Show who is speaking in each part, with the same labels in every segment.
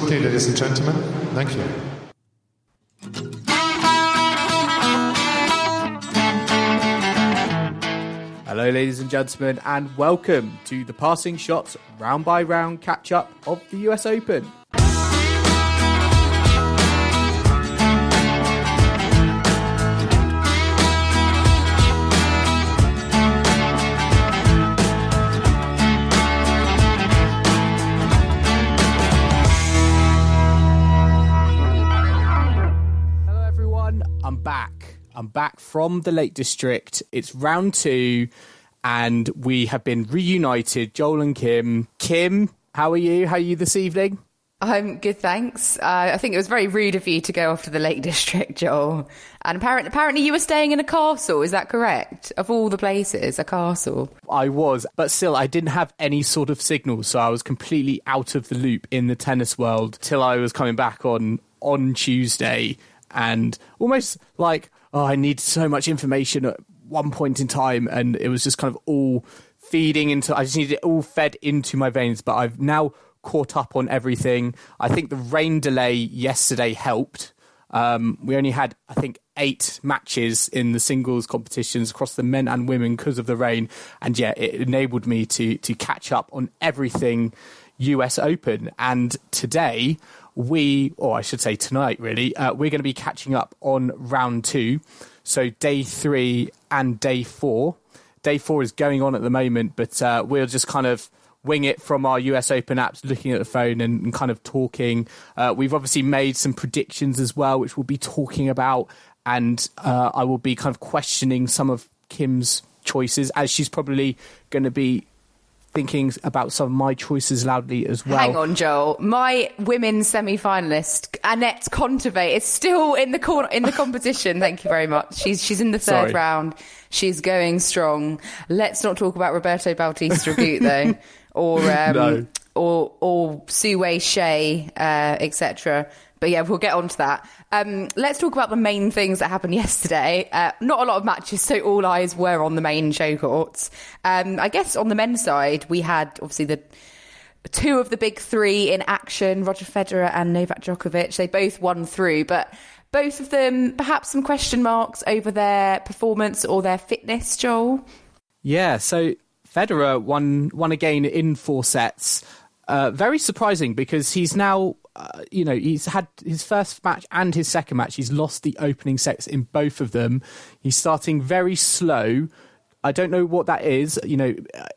Speaker 1: quickly, ladies and gentlemen. Thank you.
Speaker 2: Hello, ladies and gentlemen, and welcome to the Passing Shots round by round catch up of the US Open. I'm back from the Lake District. It's round two, and we have been reunited. Joel and Kim. Kim, how are you? How are you this evening?
Speaker 3: I'm good, thanks. Uh, I think it was very rude of you to go off to the Lake District, Joel. And apparently, apparently, you were staying in a castle. Is that correct? Of all the places, a castle.
Speaker 2: I was, but still, I didn't have any sort of signal, so I was completely out of the loop in the tennis world till I was coming back on on Tuesday, and almost like, oh, I need so much information at one point in time, and it was just kind of all feeding into. I just needed it all fed into my veins, but I've now caught up on everything. I think the rain delay yesterday helped. Um, we only had, I think, eight matches in the singles competitions across the men and women because of the rain, and yeah, it enabled me to to catch up on everything US Open. And today, we, or I should say tonight, really, uh, we're going to be catching up on round two, so day three and day four. Day four is going on at the moment, but uh, we'll just kind of wing it from our US Open apps, looking at the phone and, and kind of talking. Uh, we've obviously made some predictions as well, which we'll be talking about, and uh, I will be kind of questioning some of Kim's choices, as she's probably going to be thinking about some of my choices loudly as well.
Speaker 3: Hang on, Joel. My women's semi-finalist Anett Kontaveit is still in the corner in the competition. Thank you very much. She's she's in the third
Speaker 2: Sorry.
Speaker 3: round. She's going strong. Let's not talk about Roberto Bautista Agut though, or um,
Speaker 2: No.
Speaker 3: or or Su-Wei Hsieh, uh, etc. But yeah, we'll get on to that. Um, let's talk about the main things that happened yesterday. Uh, not a lot of matches, so all eyes were on the main show courts. Um, I guess on the men's side, we had obviously the two of the big three in action Roger Federer and Novak Djokovic. They both won through, but both of them perhaps some question marks over their performance or their fitness, Joel.
Speaker 2: Yeah, so Federer won won again in four sets. Uh, very surprising because he's now, uh, you know, he's had his first match and his second match. He's lost the opening sets in both of them. He's starting very slow. I don't know what that is. You know,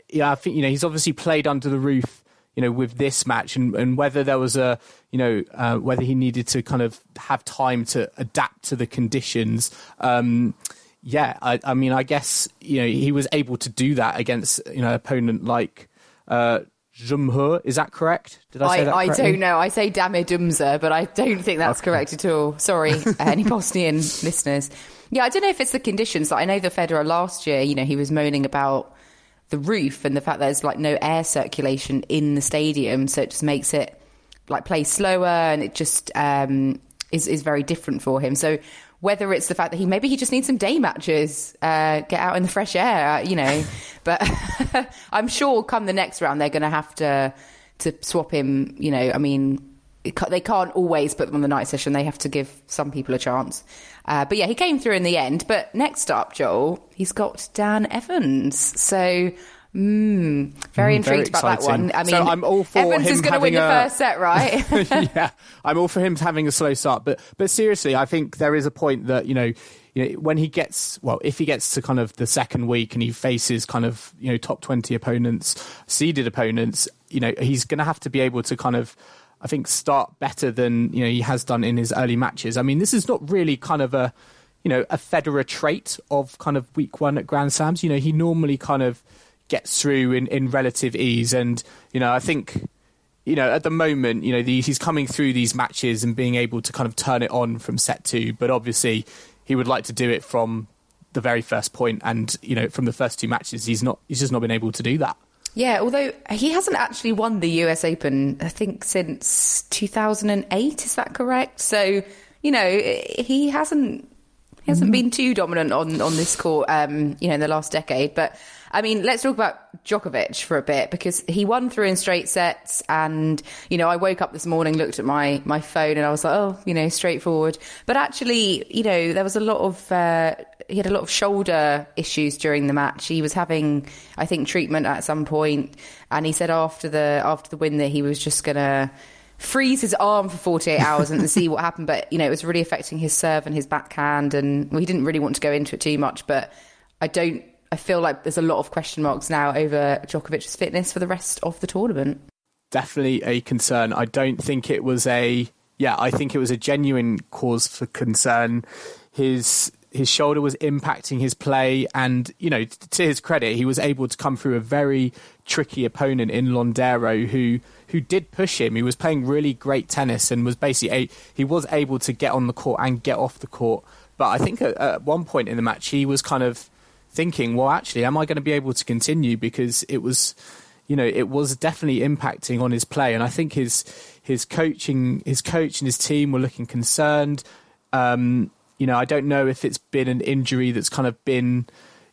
Speaker 2: yeah, I think you know he's obviously played under the roof. You know, with this match, and, and whether there was a, you know, uh, whether he needed to kind of have time to adapt to the conditions. Um, yeah, I, I mean, I guess you know he was able to do that against you know opponent like uh, Dzumhur. Is that correct? Did I say
Speaker 3: I,
Speaker 2: that
Speaker 3: I don't know. I say Dame Dumza, but I don't think that's correct at all. Sorry, any Bosnian listeners. Yeah, I don't know if it's the conditions. Like, I know the Federer last year, you know, he was moaning about the roof and the fact there's like no air circulation in the stadium, so it just makes it like play slower and it just um, is is very different for him. So whether it's the fact that he maybe he just needs some day matches, uh, get out in the fresh air, uh, you know, but I'm sure come the next round they're going to have to to swap him. You know, I mean. ca- They can't always put them on the night session. They have to give some people a chance. Uh, but yeah, he came through in the end. But next up, Joel, he's got Dan Evans. So Mm, very
Speaker 2: Mm,
Speaker 3: intrigued
Speaker 2: very
Speaker 3: about that one. I mean,
Speaker 2: So I'm all for
Speaker 3: Evans
Speaker 2: him
Speaker 3: is going to win the
Speaker 2: a-
Speaker 3: first set, right?
Speaker 2: yeah, I'm all for him having a slow start, but but seriously, I think there is a point that you know, you know, when he gets well, if he gets to kind of the second week and he faces kind of you know top twenty opponents, seeded opponents, you know, he's going to have to be able to kind of. I think start better than you know he has done in his early matches. I mean, this is not really kind of a you know a Federer trait of kind of week one at Grand Slams. You know, he normally kind of gets through in, in relative ease. And you know, I think you know at the moment, you know, the, he's coming through these matches and being able to kind of turn it on from set two. But obviously, he would like to do it from the very first point, and you know, from the first two matches, he's not he's just not been able to do that.
Speaker 3: Yeah, although he hasn't actually won the US Open, I think since 2008. Is that correct? So you know, he hasn't he hasn't been too dominant on on this court, um, you know, in the last decade. But I mean, let's talk about Djokovic for a bit because he won through in straight sets, and you know, I woke up this morning, looked at my my phone, and I was like, oh, you know, straightforward. But actually, you know, there was a lot of uh, he had a lot of shoulder issues during the match. He was having, I think, treatment at some point, and he said after the after the win that he was just gonna freeze his arm for 48 hours and see what happened. But, you know, it was really affecting his serve and his backhand. And well, he didn't really want to go into it too much. But I don't, I feel like there's a lot of question marks now over Djokovic's fitness for the rest of the tournament.
Speaker 2: Definitely a concern. I don't think it was a, yeah, I think it was a genuine cause for concern. His his shoulder was impacting his play, and you know, to his credit, he was able to come through a very tricky opponent in Londero, who who did push him. He was playing really great tennis and was basically a, he was able to get on the court and get off the court. But I think at, at one point in the match, he was kind of thinking, well, actually, am I going to be able to continue? Because it was, you know, it was definitely impacting on his play, and I think his his coaching, his coach and his team were looking concerned. Um, you know, I don't know if it's been an injury that's kind of been,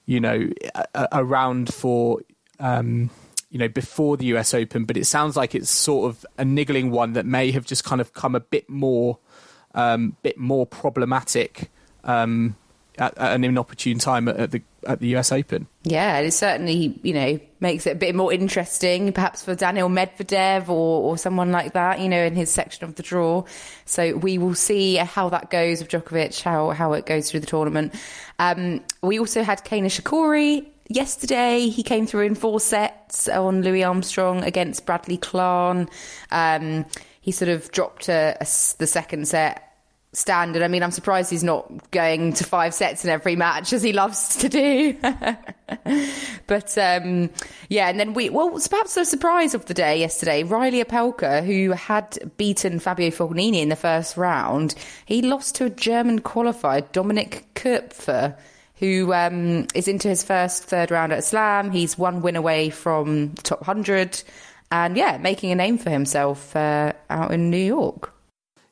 Speaker 2: you know, a, around for. Um, you know, before the US Open, but it sounds like it's sort of a niggling one that may have just kind of come a bit more, um, bit more problematic um, at, at, an inopportune time at, at, the at the US Open.
Speaker 3: Yeah, it certainly you know makes it a bit more interesting, perhaps for Daniil Medvedev or, or someone like that, you know, in his section of the draw. So we will see how that goes with Djokovic, how how it goes through the tournament. Um, we also had Kei Nishikori yesterday he came through in four sets on Louis Armstrong against Bradley Klahn. Um, he sort of dropped a, a, the second set standard. I mean, I'm surprised he's not going to five sets in every match as he loves to do. but um, yeah, and then we well, perhaps the surprise of the day yesterday, Reilly Opelka, who had beaten Fabio Fognini in the first round, he lost to a German qualifier, Dominik Koepfer who um, is into his first third round at Slam. He's one win away from the top 100 and, yeah, making a name for himself uh, out in New York.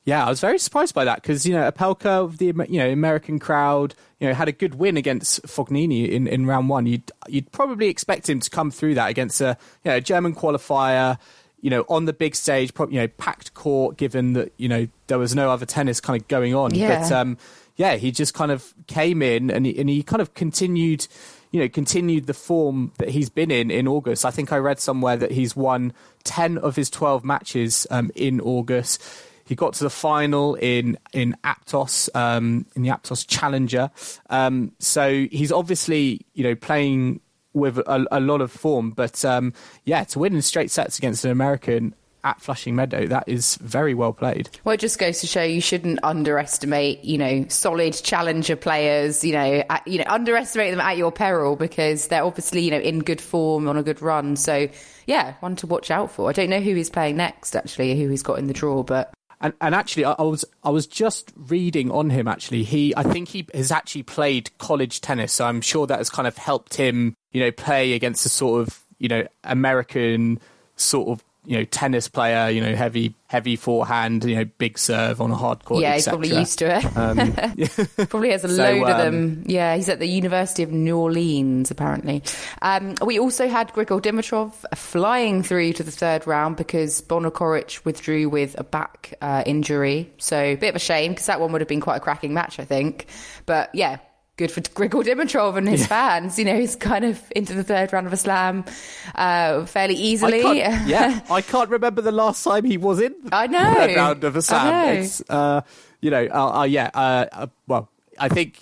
Speaker 2: Yeah, I was very surprised by that because, you know, Opelka, of the you know American crowd, you know, had a good win against Fognini in, in round one. You'd, you'd probably expect him to come through that against a you know, German qualifier, you know, on the big stage, you know, packed court, given that, you know, there was no other tennis kind of going on.
Speaker 3: Yeah.
Speaker 2: But, um, yeah, he just kind of came in and he, and he kind of continued, you know, continued the form that he's been in in August. I think I read somewhere that he's won 10 of his 12 matches um, in August. He got to the final in in Aptos um, in the Aptos Challenger. Um, so he's obviously you know playing with a, a lot of form. But um, yeah, to win in straight sets against an American at Flushing Meadow, that is very well played.
Speaker 3: Well, it just goes to show you shouldn't underestimate, you know, solid challenger players. You know, at, you know, underestimate them at your peril because they're obviously, you know, in good form on a good run. So, yeah, one to watch out for. I don't know who he's playing next, actually, who he's got in the draw, but
Speaker 2: and, and actually, I, I, was I was just reading on him. Actually, he I think he has actually played college tennis, so I'm sure that has kind of helped him, you know, play against a sort of you know American sort of you know tennis player, you know heavy heavy forehand, you know big serve on a hard court.
Speaker 3: Yeah, he's probably used to it. Um, probably has a so, load of them. Um, yeah, he's at the University of New Orleans apparently. Um, we also had Grigor Dimitrov flying through to the third round because Borna Coric withdrew with a back uh, injury. So a bit of a shame because that one would have been quite a cracking match, I think. But yeah, good for Grigor Dimitrov and his yeah. fans. You know, he's kind of into the third round of a slam uh, fairly easily.
Speaker 2: I yeah, I can't remember the last time he was in
Speaker 3: I know.
Speaker 2: the third round of a slam. It's, uh, you know, uh, uh yeah, uh, uh, well, I think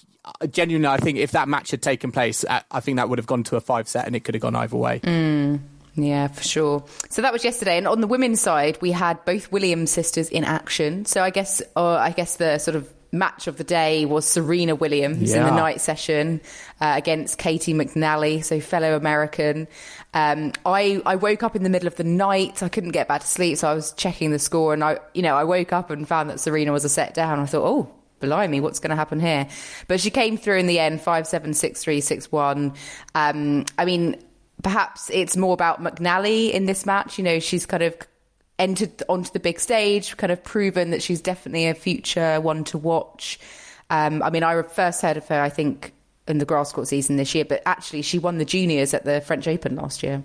Speaker 2: genuinely, I think if that match had taken place, I think that would have gone to a five set and it could have gone either way.
Speaker 3: Mm. Yeah, for sure. So that was yesterday, and on the women's side, we had both Williams sisters in action. So I guess, uh, I guess the sort of match of the day was Serena Williams in the night session uh, against Katie McNally, so fellow American. Um, I I woke up in the middle of the night. I couldn't get back to sleep, so I was checking the score, and I you know I woke up and found that Serena was a set down. I thought, oh. Blimey, what's going to happen here? But she came through in the end, five seven six three six one. Um, I mean, perhaps it's more about McNally in this match. You know, she's kind of entered onto the big stage, kind of proven that she's definitely a future one to watch. Um, I mean, I first heard of her, I think, in the grass court season this year, but actually, she won the juniors at the French Open last year.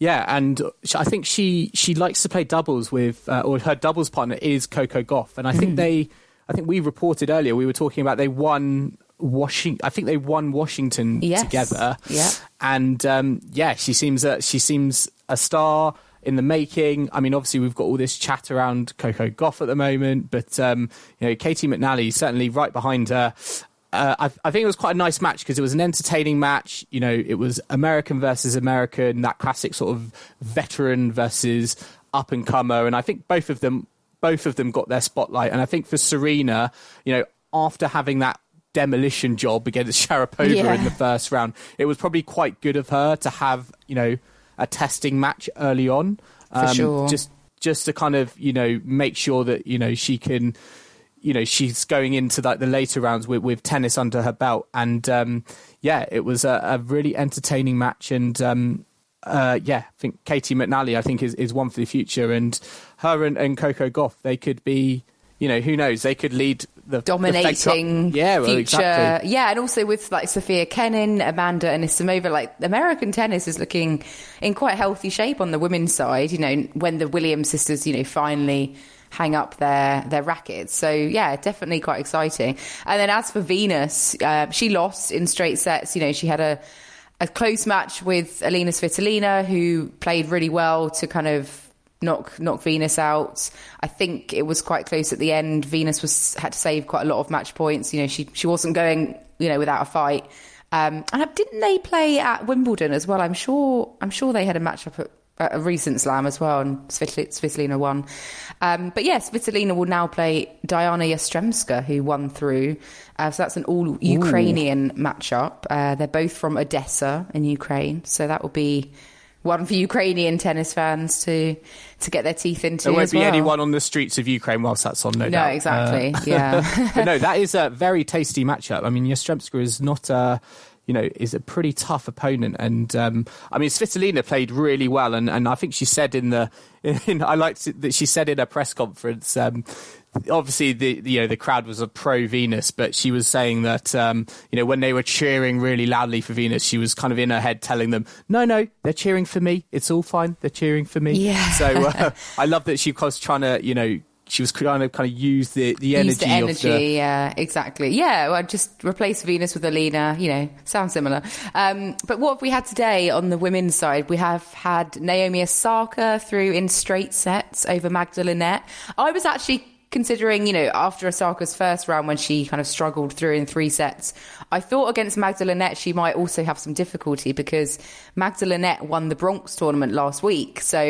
Speaker 2: Yeah, and I think she she likes to play doubles with, uh, or her doubles partner is Coco Gauff, and I think they, I think we reported earlier we were talking about they won Washington. I think they won Washington
Speaker 3: Yes.
Speaker 2: together.
Speaker 3: Yeah.
Speaker 2: and um, yeah, she seems a, she seems a star in the making. I mean, obviously we've got all this chat around Coco Gauff at the moment, but um, you know, Katie McNally certainly right behind her. Uh, I, I think it was quite a nice match because it was an entertaining match. You know, it was American versus American, that classic sort of veteran versus up and comer, and I think both of them, both of them got their spotlight. And I think for Serena, you know, after having that demolition job against Sharapova
Speaker 3: Yeah.
Speaker 2: in the first round, it was probably quite good of her to have, you know, a testing match early on, Um,
Speaker 3: For sure.
Speaker 2: just just to kind of you know make sure that you know she can you know she's going into like the later rounds with, with tennis under her belt. And um yeah it was a, a really entertaining match. And um uh yeah i think katie mcnally i think is, is one for the future. And her and, and coco gauff they could be you know who knows? They could lead the the
Speaker 3: dominating
Speaker 2: yeah well,
Speaker 3: future.
Speaker 2: exactly
Speaker 3: Yeah, and also with like Sofia Kenin, Amanda and Anisimova, like American tennis is looking in quite healthy shape on the women's side. You know, when the Williams sisters, you know, finally hang up their their rackets. So yeah, definitely quite exciting. And then as for Venus, uh, she lost in straight sets. You know, she had a a close match with Alina Svitolina, who played really well to kind of knock knock Venus out. I think it was quite close at the end. Venus was had to save quite a lot of match points. You know, she she wasn't going you know without a fight. Um, and didn't they play at Wimbledon as well? I'm sure I'm sure they had a match up at, at a recent slam as well, and Svitol- Svitolina won. Um, but yes, Svitolina will now play Diana Yastremska, who won through. Uh, so that's an all Ukrainian matchup. Uh, they're both from Odessa in Ukraine, so that will be one for Ukrainian tennis fans to to get their teeth into.
Speaker 2: there won't be
Speaker 3: well.
Speaker 2: anyone on the streets of ukraine whilst that's on no,
Speaker 3: No,
Speaker 2: doubt Uh,
Speaker 3: exactly. yeah.
Speaker 2: but no, that is a very tasty matchup. I mean, Yastremska is not a, you know, is a pretty tough opponent, and um, I mean, Svitolina played really well, and, and I think she said in the, in, I liked it that she said in a press conference. Um, Obviously, the you know the crowd was a pro Venus, but she was saying that um, you know when they were cheering really loudly for Venus, she was kind of in her head telling them, "No, no, they're cheering for me. It's all fine. They're cheering for me."
Speaker 3: Yeah.
Speaker 2: So uh, I love that she was trying to you know she was trying to kind of use the the energy,
Speaker 3: Use the energy,
Speaker 2: of the
Speaker 3: yeah, exactly. Yeah, well, just replace Venus with Alina, you know, sounds similar. Um, but what have we had today on the women's side? We have had Naomi Osaka through in straight sets over Magda Linette. I was actually considering, you know, after Osaka's first round when she kind of struggled through in three sets, I thought against Magda Linette she might also have some difficulty because Magda Linette won the Bronx tournament last week. So,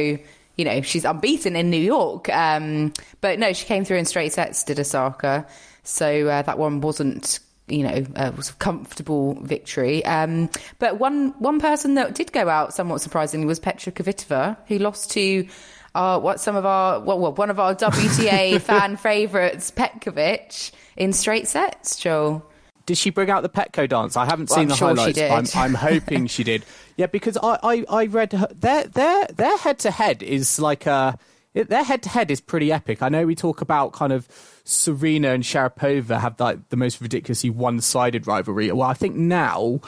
Speaker 3: you know, she's unbeaten in New York. Um, but no, she came through in straight sets, did Osaka. So uh, that one wasn't, you know, uh, was a comfortable victory. Um, but one one person that did go out somewhat surprisingly was Petra Kvitova, who lost to uh, what some of our well, well one of our WTA fan favourites, Petkovic, in straight sets. Joel.
Speaker 2: Did she bring out the Petco dance? I haven't
Speaker 3: Well,
Speaker 2: seen
Speaker 3: I'm
Speaker 2: the
Speaker 3: sure she
Speaker 2: highlights.
Speaker 3: did.
Speaker 2: I'm, I'm hoping she did. Yeah, because I, I, I read her, their their their head to head is like a their head to head is pretty epic. I know we talk about kind of Serena and Sharapova have like the most ridiculously one sided rivalry. Well, I think now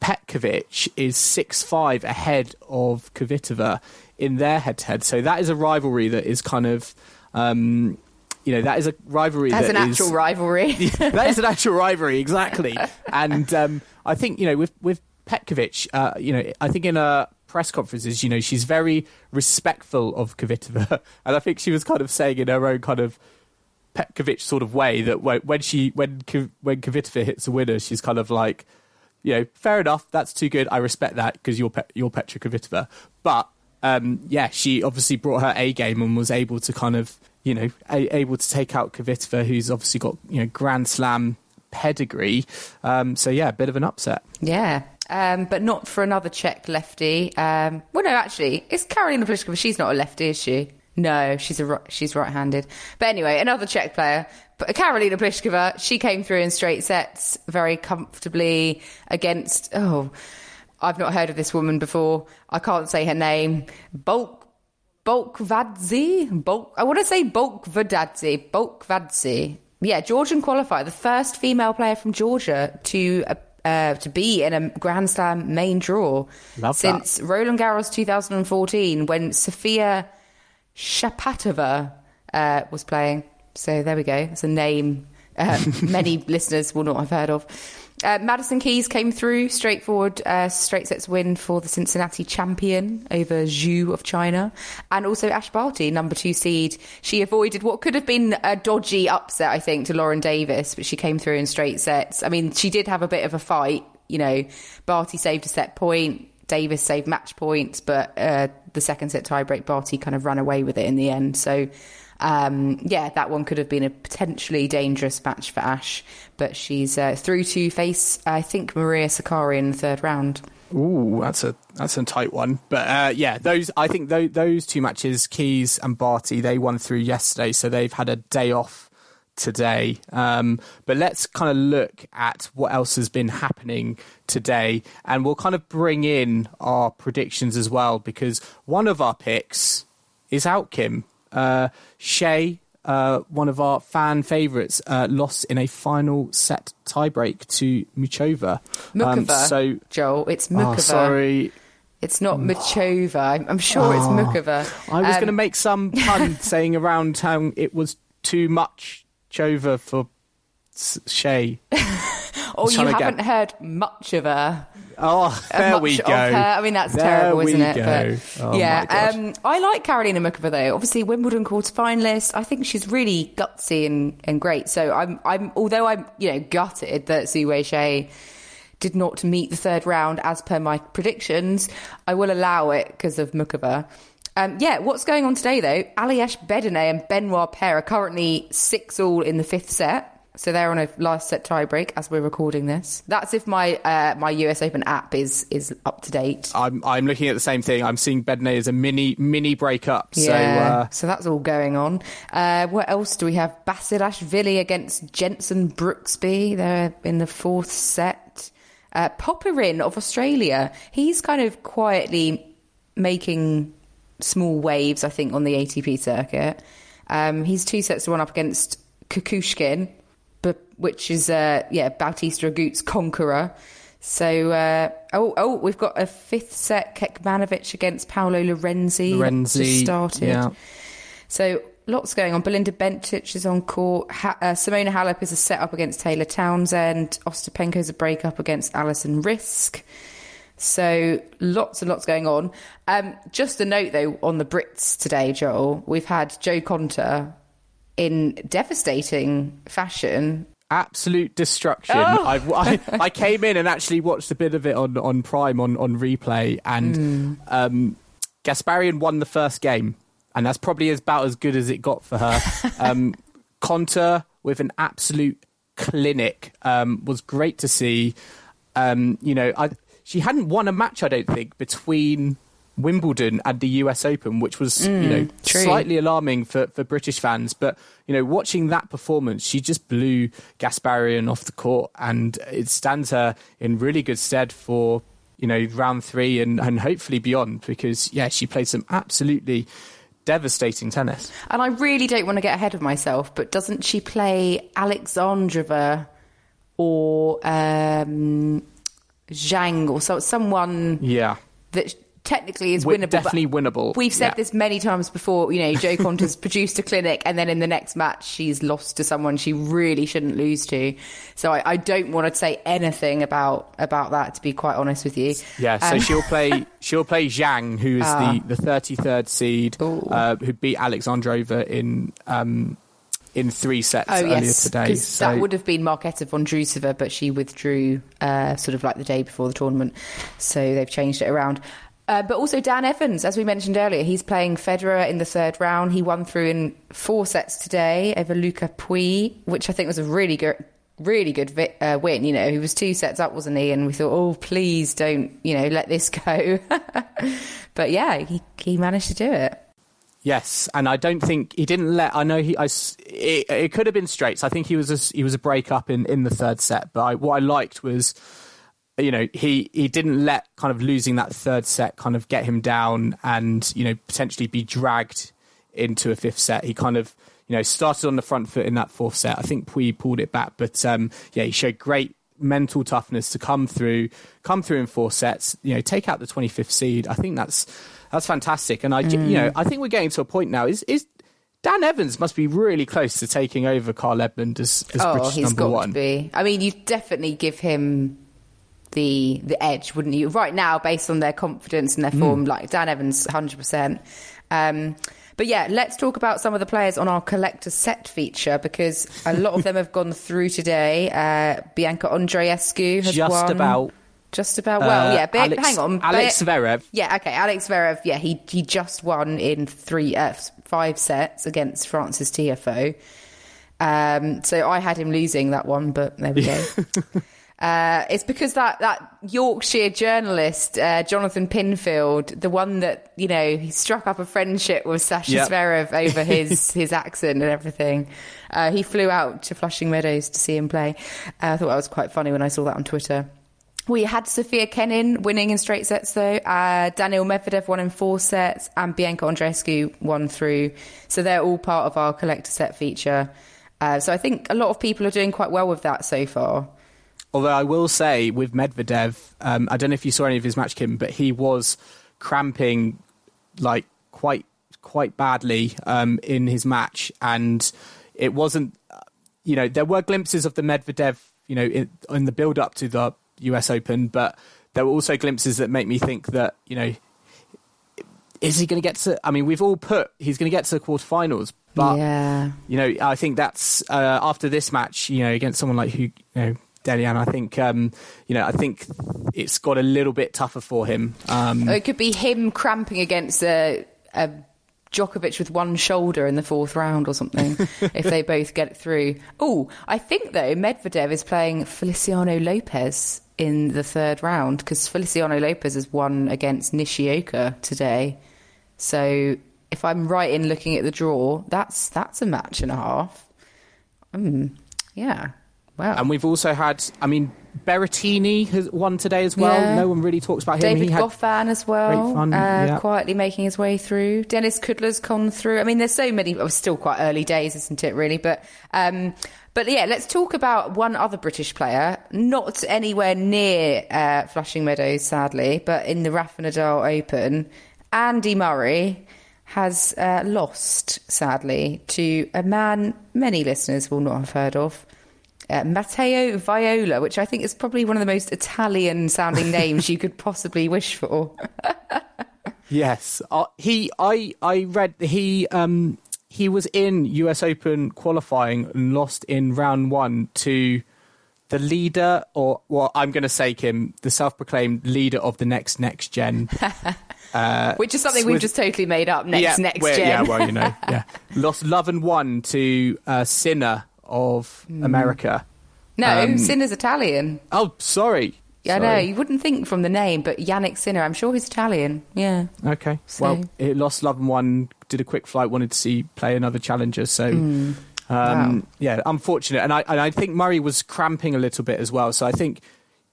Speaker 2: Petkovic is six five ahead of Kvitova in their head to head. So that is a rivalry that is kind of. Um, you know that is a rivalry
Speaker 3: That's
Speaker 2: that
Speaker 3: an
Speaker 2: is-
Speaker 3: actual rivalry.
Speaker 2: that is an actual rivalry, exactly. And um, I think you know with with Petkovic, uh, you know, I think in her press conferences, you know, she's very respectful of Kvitova, and I think she was kind of saying in her own kind of Petkovic sort of way that when when she when K- when Kvitova hits a winner, she's kind of like, you know, fair enough, that's too good. I respect that because you're Pe- you're Petra Kvitova, but. Um, yeah, she obviously brought her A game and was able to kind of, you know, a- able to take out Kvitova, who's obviously got you know Grand Slam pedigree. Um, so yeah, a bit of an upset.
Speaker 3: Yeah. Um, but not for another Czech lefty. Um, well, no, actually, it's Karolina Pliskova. She's not a lefty, is she? No, she's a she's right-handed. But anyway, another Czech player, but Karolina Pliskova. She came through in straight sets very comfortably against. Oh, I've not heard of this woman before. I can't say her name. Bulk Bolkvadze? Bulk, I want to say Bolkvadze. Bolkvadze. Yeah, Georgian qualifier, the first female player from Georgia to uh, uh, to be in a Grand Slam main draw
Speaker 2: Love
Speaker 3: since Roland Garros 2014 when Sofia Shapatava uh, was playing. So there we go. It's a name uh, many listeners will not have heard of. Uh, Madison Keys came through, straightforward, uh, straight sets win for the Cincinnati champion over Zhu of China. And also Ash Barty, number two seed. She avoided what could have been a dodgy upset, I think, to Lauren Davis, but she came through in straight sets. I mean, she did have a bit of a fight. You know, Barty saved a set point, Davis saved match points, but uh, the second set tiebreak, Barty kind of ran away with it in the end. So, um, yeah, that one could have been a potentially dangerous match for Ash, but she's uh, through to face, I think, Maria Sakkari in the third round.
Speaker 2: Ooh, that's a that's a tight one. But uh, yeah, those I think those, those two matches, Keys and Barty, they won through yesterday, so they've had a day off today. Um, but let's kind of look at what else has been happening today, and we'll kind of bring in our predictions as well because one of our picks is out, Kim. Uh, Hsieh, uh, one of our fan favourites, uh, lost in a final set tiebreak to Muchova. Um,
Speaker 3: Mukova,
Speaker 2: so
Speaker 3: Joel, it's
Speaker 2: Oh,
Speaker 3: Mukova.
Speaker 2: sorry.
Speaker 3: It's not Machova. I'm, I'm sure it's Mukova.
Speaker 2: Oh, I was
Speaker 3: Um,
Speaker 2: going to make some pun saying around how it was too much Chova for Hsieh.
Speaker 3: Oh, you
Speaker 2: trying to get-
Speaker 3: haven't heard much of her.
Speaker 2: Oh, there we go.
Speaker 3: I mean, that's
Speaker 2: There
Speaker 3: terrible, isn't it?
Speaker 2: go.
Speaker 3: But,
Speaker 2: Oh,
Speaker 3: yeah, um, I like Carolina Mukova though. Obviously, Wimbledon quarter finalist. I think she's really gutsy and, and great. So I'm, I'm, although I'm, you know, gutted that Su-Wei Hsieh did not meet the third round as per my predictions, I will allow it because of Mukova. Um, yeah, what's going on today though? Aljaz Bedene and Benoit Paire are currently six all in the fifth set. So they're on a last set tiebreak as we're recording this. That's if my uh, my US Open app is is up to date.
Speaker 2: I'm I'm looking at the same thing. I'm seeing Bedene as a mini mini breakup. So
Speaker 3: Yeah,
Speaker 2: uh,
Speaker 3: so that's all going on. Uh, what else do we have? Basilashvili against Jensen Brooksby. They're in the fourth set. Uh, Popyrin of Australia. He's kind of quietly making small waves, I think, on the ATP circuit. Um, he's two sets to one up against Kukushkin, which is uh, yeah Bautista Agut's conqueror. So uh, oh oh we've got a fifth set Kekmanovic against Paolo Lorenzi. that
Speaker 2: Renzi,
Speaker 3: just started.
Speaker 2: yeah.
Speaker 3: So lots going on. Belinda Bencic is on court. Ha- uh, Simona Halep is a set up against Taylor Townsend. Ostapenko is a break up against Alison Riske. So lots and lots going on. Um, just a note though on the Brits today, Joel. We've had Jo Konta in devastating fashion.
Speaker 2: Absolute destruction.
Speaker 3: Oh.
Speaker 2: I I came in and actually watched a bit of it on on Prime on on replay, and
Speaker 3: Hmm.
Speaker 2: um, Gasparyan won the first game, and that's probably about as good as it got for her. um, Konta with an absolute clinic um, was great to see. Um, you know, I, she hadn't won a match, I don't think, between Wimbledon and the US Open, which was you know
Speaker 3: true.
Speaker 2: slightly alarming for, for British fans. But you know, watching that performance, she just blew Gasparyan off the court, and it stands her in really good stead for you know round three and and hopefully beyond. Because yeah, she played some absolutely devastating tennis.
Speaker 3: And I really don't want to get ahead of myself, but doesn't she play Alexandrova or um, Zhang or so, someone
Speaker 2: Yeah.
Speaker 3: that technically is
Speaker 2: Wi-
Speaker 3: winnable?
Speaker 2: definitely winnable,
Speaker 3: We've said
Speaker 2: yeah.
Speaker 3: this many times before. You know, Jo Konta's produced a clinic, and then in the next match, she's lost to someone she really shouldn't lose to. So I, I don't want to say anything about about that. To be quite honest with you,
Speaker 2: Yeah, so
Speaker 3: Um,
Speaker 2: she'll play. She'll play Zhang, who is the the thirty third seed, uh, who beat Alexandrova in um, in three sets
Speaker 3: Oh
Speaker 2: earlier
Speaker 3: yes,
Speaker 2: today. So
Speaker 3: that would have been Marketa Vondrousova, but she withdrew uh, sort of like the day before the tournament, so they've changed it around. Uh, but also Dan Evans, as we mentioned earlier, he's playing Federer in the third round. He won through in four sets today over Luca Pouille, which I think was a really good, really good vi- uh, win. You know, he was two sets up, wasn't he? And we thought, oh, please don't, you know, let this go. but yeah, he he managed to do it.
Speaker 2: Yes, and I don't think he didn't let. I know he. I, it, it could have been straights. I think he was a, he was a break up in, in the third set. But I, what I liked was you know he he didn't let kind of losing that third set kind of get him down and you know potentially be dragged into a fifth set he kind of you know started on the front foot in that fourth set i think Pouille pulled it back but um, yeah he showed great mental toughness to come through come through in four sets you know take out the 25th seed i think that's that's fantastic and i mm. you know i think we're getting to a point now is is Dan Evans must be really close to taking over Kyle Edmund as, as
Speaker 3: oh,
Speaker 2: British
Speaker 3: he's
Speaker 2: number
Speaker 3: got
Speaker 2: one.
Speaker 3: To be. I mean, you definitely give him the the edge, wouldn't you? Right now, based on their confidence and their hmm. form, mm. like Dan Evans, hundred um, percent. But yeah, let's talk about some of the players on our collector set feature because a lot of them have gone through today. Uh, Bianca Andreescu has
Speaker 2: just
Speaker 3: won.
Speaker 2: about.
Speaker 3: Just about well, uh, yeah. But
Speaker 2: Alex,
Speaker 3: hang on,
Speaker 2: Alex Zverev.
Speaker 3: Yeah, okay. Alex Zverev. Yeah, he he just won in three, uh, five sets against Frances Tiafoe. Um, so I had him losing that one, but there we go. Uh, it's because that, that Yorkshire journalist, uh, Jonathan Pinfield, the one that, you know, he struck up a friendship with Sasha yep. Zverev over his, his accent and everything. Uh, he flew out to Flushing Meadows to see him play. Uh, I thought that was quite funny when I saw that on Twitter. We had Sofia Kenin winning in straight sets, though. Uh, Daniil Medvedev won in four sets, and Bianca Andreescu won through. So they're all part of our collector set feature. Uh, so I think a lot of people are doing quite well with that so far.
Speaker 2: Although I will say with Medvedev, um, I don't know if you saw any of his match, Kim, but he was cramping like quite quite badly um, in his match, and it wasn't. You know, there were glimpses of the Medvedev, you know, in, in the build up to the U.S. Open, but there were also glimpses that make me think that you know is he going to get to? I mean, we've all put he's going to get to the quarterfinals, but
Speaker 3: yeah.
Speaker 2: you know, I think that's uh, after this match, you know, against someone like who you know Dellien. I think um, you know I think it's got a little bit tougher for him. Um,
Speaker 3: it could be him cramping against a, a Djokovic with one shoulder in the fourth round or something if they both get it through. Oh, I think though Medvedev is playing Feliciano Lopez in the third round because Feliciano Lopez has won against Nishioka today. So if I'm right in looking at the draw, that's that's a match and a half. Mm, yeah, Wow.
Speaker 2: And we've also had, I mean, Berrettini has won today as well. Yeah. No one really talks about him.
Speaker 3: David he Goffin as well. Uh, yeah. Quietly making his way through. Denis Kudla's gone through. I mean, there's so many. Oh, still quite early days, isn't it, really? But. Um, but yeah, let's talk about one other British player, not anywhere near uh, Flushing Meadows, sadly, but in the Rafa Nadal Open. Andy Murray has uh, lost, sadly, to a man many listeners will not have heard of, uh, Matteo Viola, which I think is probably one of the most Italian sounding names you could possibly wish for.
Speaker 2: yes, uh, he. I. I read he. Um, he was in U.S. Open qualifying and lost in round one to the leader, or well, I'm going to say Kim, the self-proclaimed leader of the next next gen.
Speaker 3: Uh, Which is something we've just totally made up. Next,
Speaker 2: yeah,
Speaker 3: next gen.
Speaker 2: Yeah, well, you know, yeah. Lost love and one to uh, Sinner of mm. America.
Speaker 3: No, um, Sinner's Italian.
Speaker 2: Oh, sorry.
Speaker 3: Yeah, I know. You wouldn't think from the name, but Jannik Sinner, I'm sure he's Italian. Yeah.
Speaker 2: Okay. So. Well, it lost love and one, did a quick flight, wanted to see play another challenger. So, mm. um, wow. yeah, unfortunate. And I, and I think Murray was cramping a little bit as well. So I think,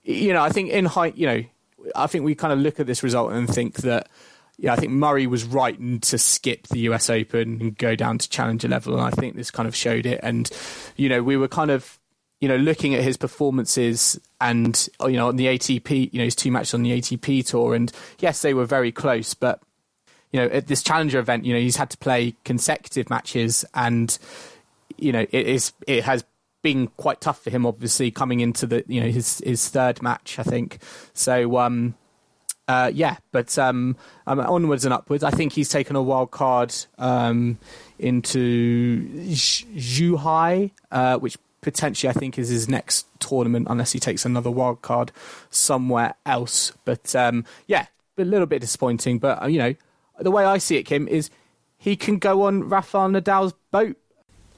Speaker 2: you know, I think in height, you know, I think we kind of look at this result and think that yeah, I think Murray was right to skip the US Open and go down to challenger level, and I think this kind of showed it. And you know, we were kind of you know looking at his performances and you know on the ATP, you know his two matches on the ATP tour, and yes, they were very close, but you know at this challenger event, you know he's had to play consecutive matches, and you know it is it has been quite tough for him, obviously coming into the you know his his third match, I think. So um, uh, yeah, but um, um, onwards and upwards. I think he's taken a wild card um, into Zhuhai, uh, which potentially I think is his next tournament, unless he takes another wild card somewhere else. But um, yeah, a little bit disappointing. But uh, you know, the way I see it, Kim, is he can go on Rafael Nadal's boat.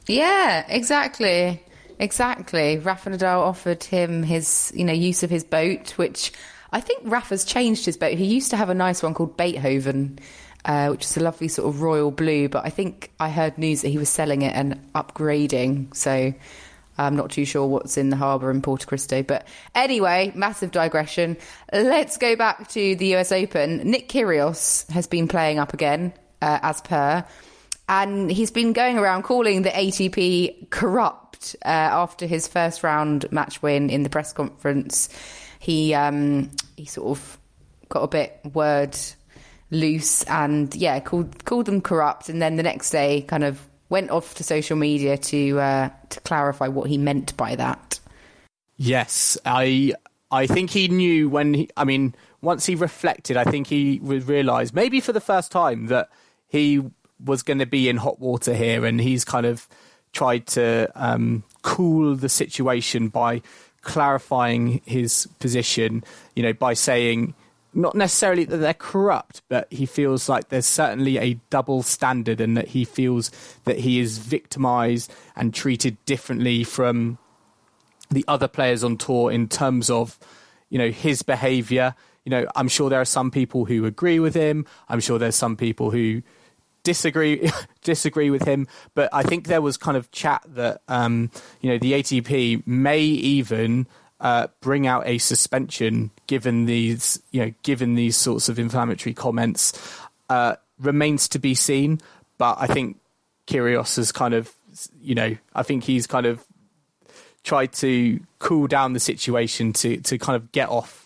Speaker 3: Yeah, exactly. Exactly. Rafa Nadal offered him his, you know, use of his boat, which I think Rafa's changed his boat. He used to have a nice one called Beethoven, uh, which is a lovely sort of royal blue, but I think I heard news that he was selling it and upgrading. So I'm not too sure what's in the harbour in Porto Cristo. But anyway, massive digression. Let's go back to the US Open. Nick Kyrgios has been playing up again, uh, as per. And he's been going around calling the ATP corrupt uh, after his first round match win in the press conference. He um, he sort of got a bit word loose and yeah called called them corrupt, and then the next day kind of went off to social media to uh, to clarify what he meant by that.
Speaker 2: Yes, I I think he knew when he. I mean, once he reflected, I think he realised maybe for the first time that he was going to be in hot water here, and he's kind of tried to um, cool the situation by clarifying his position, you know, by saying not necessarily that they're corrupt, but he feels like there's certainly a double standard and that he feels that he is victimized and treated differently from the other players on tour in terms of, you know, his behavior. You know, I'm sure there are some people who agree with him. I'm sure there's some people who disagree disagree with him, but I think there was kind of chat that um, you know the ATP may even uh, bring out a suspension given these you know given these sorts of inflammatory comments. Uh, remains to be seen, but I think Kyrgios has kind of you know I think he's kind of tried to cool down the situation to to kind of get off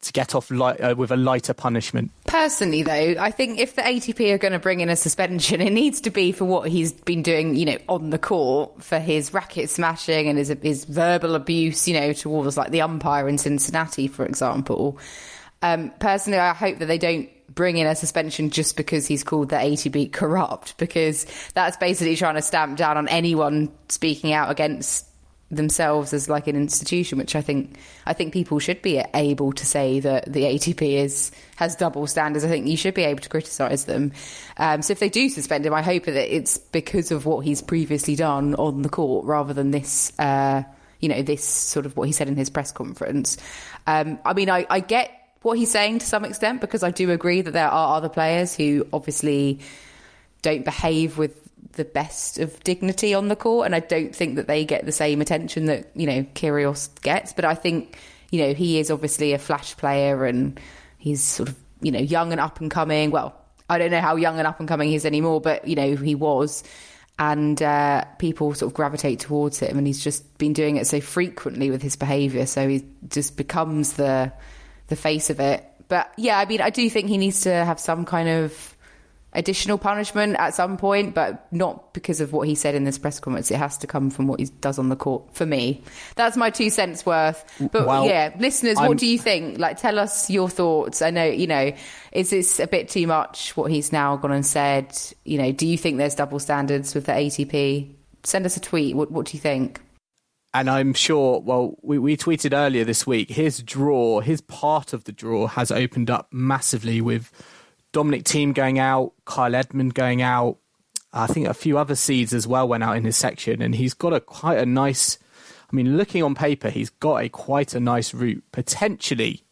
Speaker 2: to get off light, uh, with a lighter punishment.
Speaker 3: Personally, though, I think if the ATP are going to bring in a suspension, it needs to be for what he's been doing, you know, on the court for his racket smashing and his his verbal abuse, you know, towards like the umpire in Cincinnati, for example. Um, personally, I hope that they don't bring in a suspension just because he's called the ATP corrupt, because that's basically trying to stamp down on anyone speaking out against themselves as like an institution, which I think I think people should be able to say that the ATP is has double standards. I think you should be able to criticise them. Um, so if they do suspend him, I hope that it's because of what he's previously done on the court, rather than this. Uh, you know, this sort of what he said in his press conference. Um, I mean, I, I get what he's saying to some extent because I do agree that there are other players who obviously don't behave with the best of dignity on the court, and I don't think that they get the same attention that you know Kyrgios gets. But I think you know he is obviously a flash player, and he's sort of you know young and up and coming. Well, I don't know how young and up and coming he is anymore, but you know he was, and uh, people sort of gravitate towards him, and he's just been doing it so frequently with his behaviour, so he just becomes the the face of it. But yeah, I mean, I do think he needs to have some kind of additional punishment at some point, but not because of what he said in this press conference. It has to come from what he does on the court. For me, that's my two cents worth. But well, yeah, listeners, I'm... what do you think? Like, tell us your thoughts. I know, you know, is this a bit too much? What he's now gone and said. You know, do you think there's double standards with the ATP? Send us a tweet. What, what do you think?
Speaker 2: and I'm sure, well, we, we tweeted earlier this week, his draw, his part of the draw has opened up massively with Dominic Thiem going out, Kyle Edmund going out. I think a few other seeds as well went out in his section, and he's got a quite a nice. I mean, looking on paper, he's got a quite a nice route potentially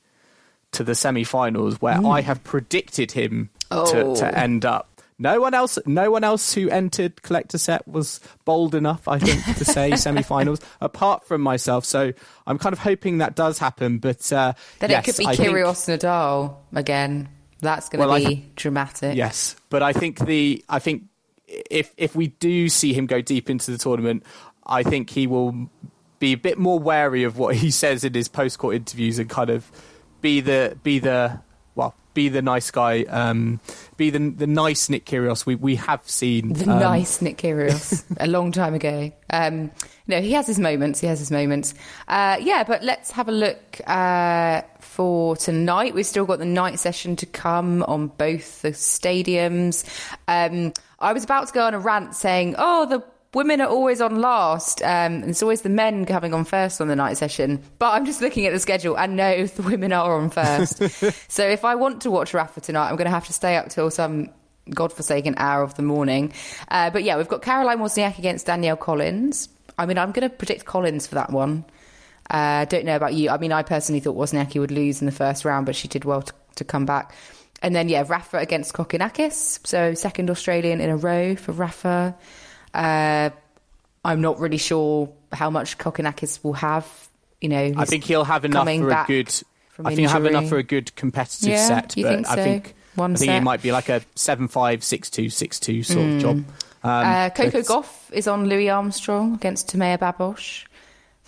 Speaker 2: to the semi-finals, where mm. I have predicted him oh. to, to end up. No one else, no one else who entered collector set was bold enough, I think, to say semi-finals, apart from myself. So I'm kind of hoping that does happen. But uh,
Speaker 3: then
Speaker 2: yes,
Speaker 3: it could be I Kyrgios think... Nadal again. That's going to well, be th- dramatic.
Speaker 2: Yes, but I think the I think if if we do see him go deep into the tournament, I think he will be a bit more wary of what he says in his post court interviews and kind of be the be the well be the nice guy, um, be the the nice Nick Kyrgios we we have seen.
Speaker 3: The um, nice Nick Kyrgios a long time ago. Um, no, he has his moments. He has his moments. Uh, yeah, but let's have a look uh, for tonight. We've still got the night session to come on both the stadiums. Um, I was about to go on a rant saying, "Oh, the women are always on last. Um, and it's always the men coming on first on the night session. But I'm just looking at the schedule and no, the women are on first. so if I want to watch Rafa tonight, I'm going to have to stay up till some godforsaken hour of the morning. Uh, but yeah, we've got Caroline Wozniacki against Danielle Collins. I mean, I'm going to predict Collins for that one. I uh, don't know about you. I mean, I personally thought Wozniacki would lose in the first round, but she did well to, to come back. And then, yeah, Rafa against Kokkinakis. So, second Australian in a row for Rafa. Uh, I'm not really sure how much Kokkinakis will have. You know,
Speaker 2: I think he'll have enough for a good. I think he'll have enough for a good competitive
Speaker 3: yeah,
Speaker 2: set.
Speaker 3: but
Speaker 2: think
Speaker 3: so?
Speaker 2: I think
Speaker 3: One
Speaker 2: I think
Speaker 3: set.
Speaker 2: it might be like a seven-five, six-two, six-two sort
Speaker 3: Mm.
Speaker 2: of job. Um,
Speaker 3: Uh, Coco Goff is on Louis Armstrong against Tamea Babosh.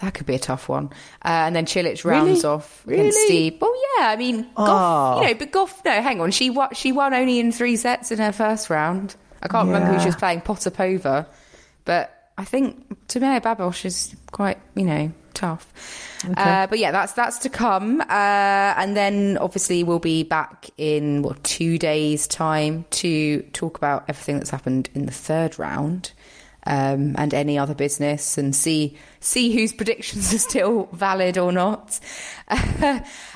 Speaker 3: That could be a tough one. Uh, and then Cilic rounds
Speaker 2: Really?
Speaker 3: off against
Speaker 2: Really?
Speaker 3: Steve. Well, yeah, I mean, Gauff,
Speaker 2: Oh.
Speaker 3: you know, but Gauff, no, hang on. She won, she won only in three sets in her first round. I can't remember who she was playing, Potapova. But I think Timea Babos is quite, you know, tough. Uh, but yeah, that's that's to come. Uh, and then obviously we'll be back in what two days' time to talk about everything that's happened in the third round. Um, and any other business, and see see whose predictions are still valid or not.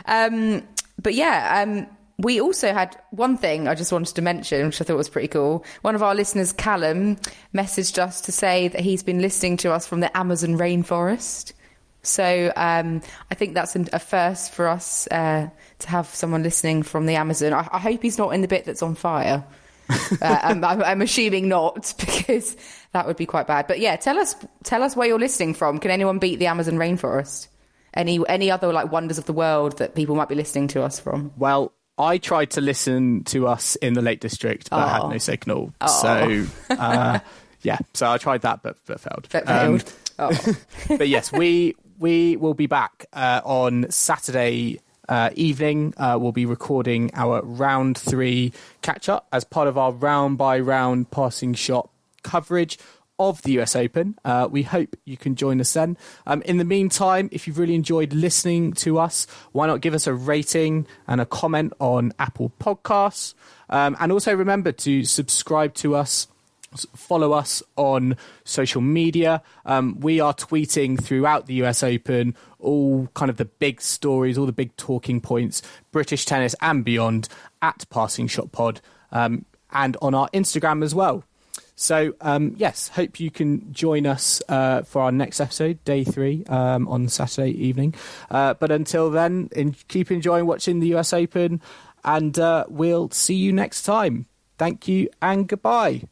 Speaker 3: um, but yeah, um, we also had one thing I just wanted to mention, which I thought was pretty cool. One of our listeners, Callum, messaged us to say that he's been listening to us from the Amazon rainforest. So um, I think that's a first for us uh, to have someone listening from the Amazon. I, I hope he's not in the bit that's on fire. uh, I'm, I'm, I'm assuming not because that would be quite bad. But yeah, tell us tell us where you're listening from. Can anyone beat the Amazon rainforest? Any any other like wonders of the world that people might be listening to us from?
Speaker 2: Well, I tried to listen to us in the Lake District, but I had
Speaker 3: Oh.
Speaker 2: no signal.
Speaker 3: Oh.
Speaker 2: So, uh, yeah, so I tried that, but, but failed. Um,
Speaker 3: failed. oh.
Speaker 2: but yes, we we will be back uh, on Saturday uh, evening. Uh, we'll be recording our round three catch up as part of our round by round passing shot coverage of the US Open. Uh, we hope you can join us then. Um, in the meantime, if you've really enjoyed listening to us, why not give us a rating and a comment on Apple Podcasts? Um, and also remember to subscribe to us follow us on social media. Um, we are tweeting throughout the US Open all kind of the big stories, all the big talking points, British tennis and beyond at Passing Shot Pod, um, and on our Instagram as well. So um, yes, hope you can join us uh, for our next episode, day three, um, on Saturday evening. Uh, but until then, in, keep enjoying watching the US Open, and uh, we'll see you next time. Thank you and goodbye.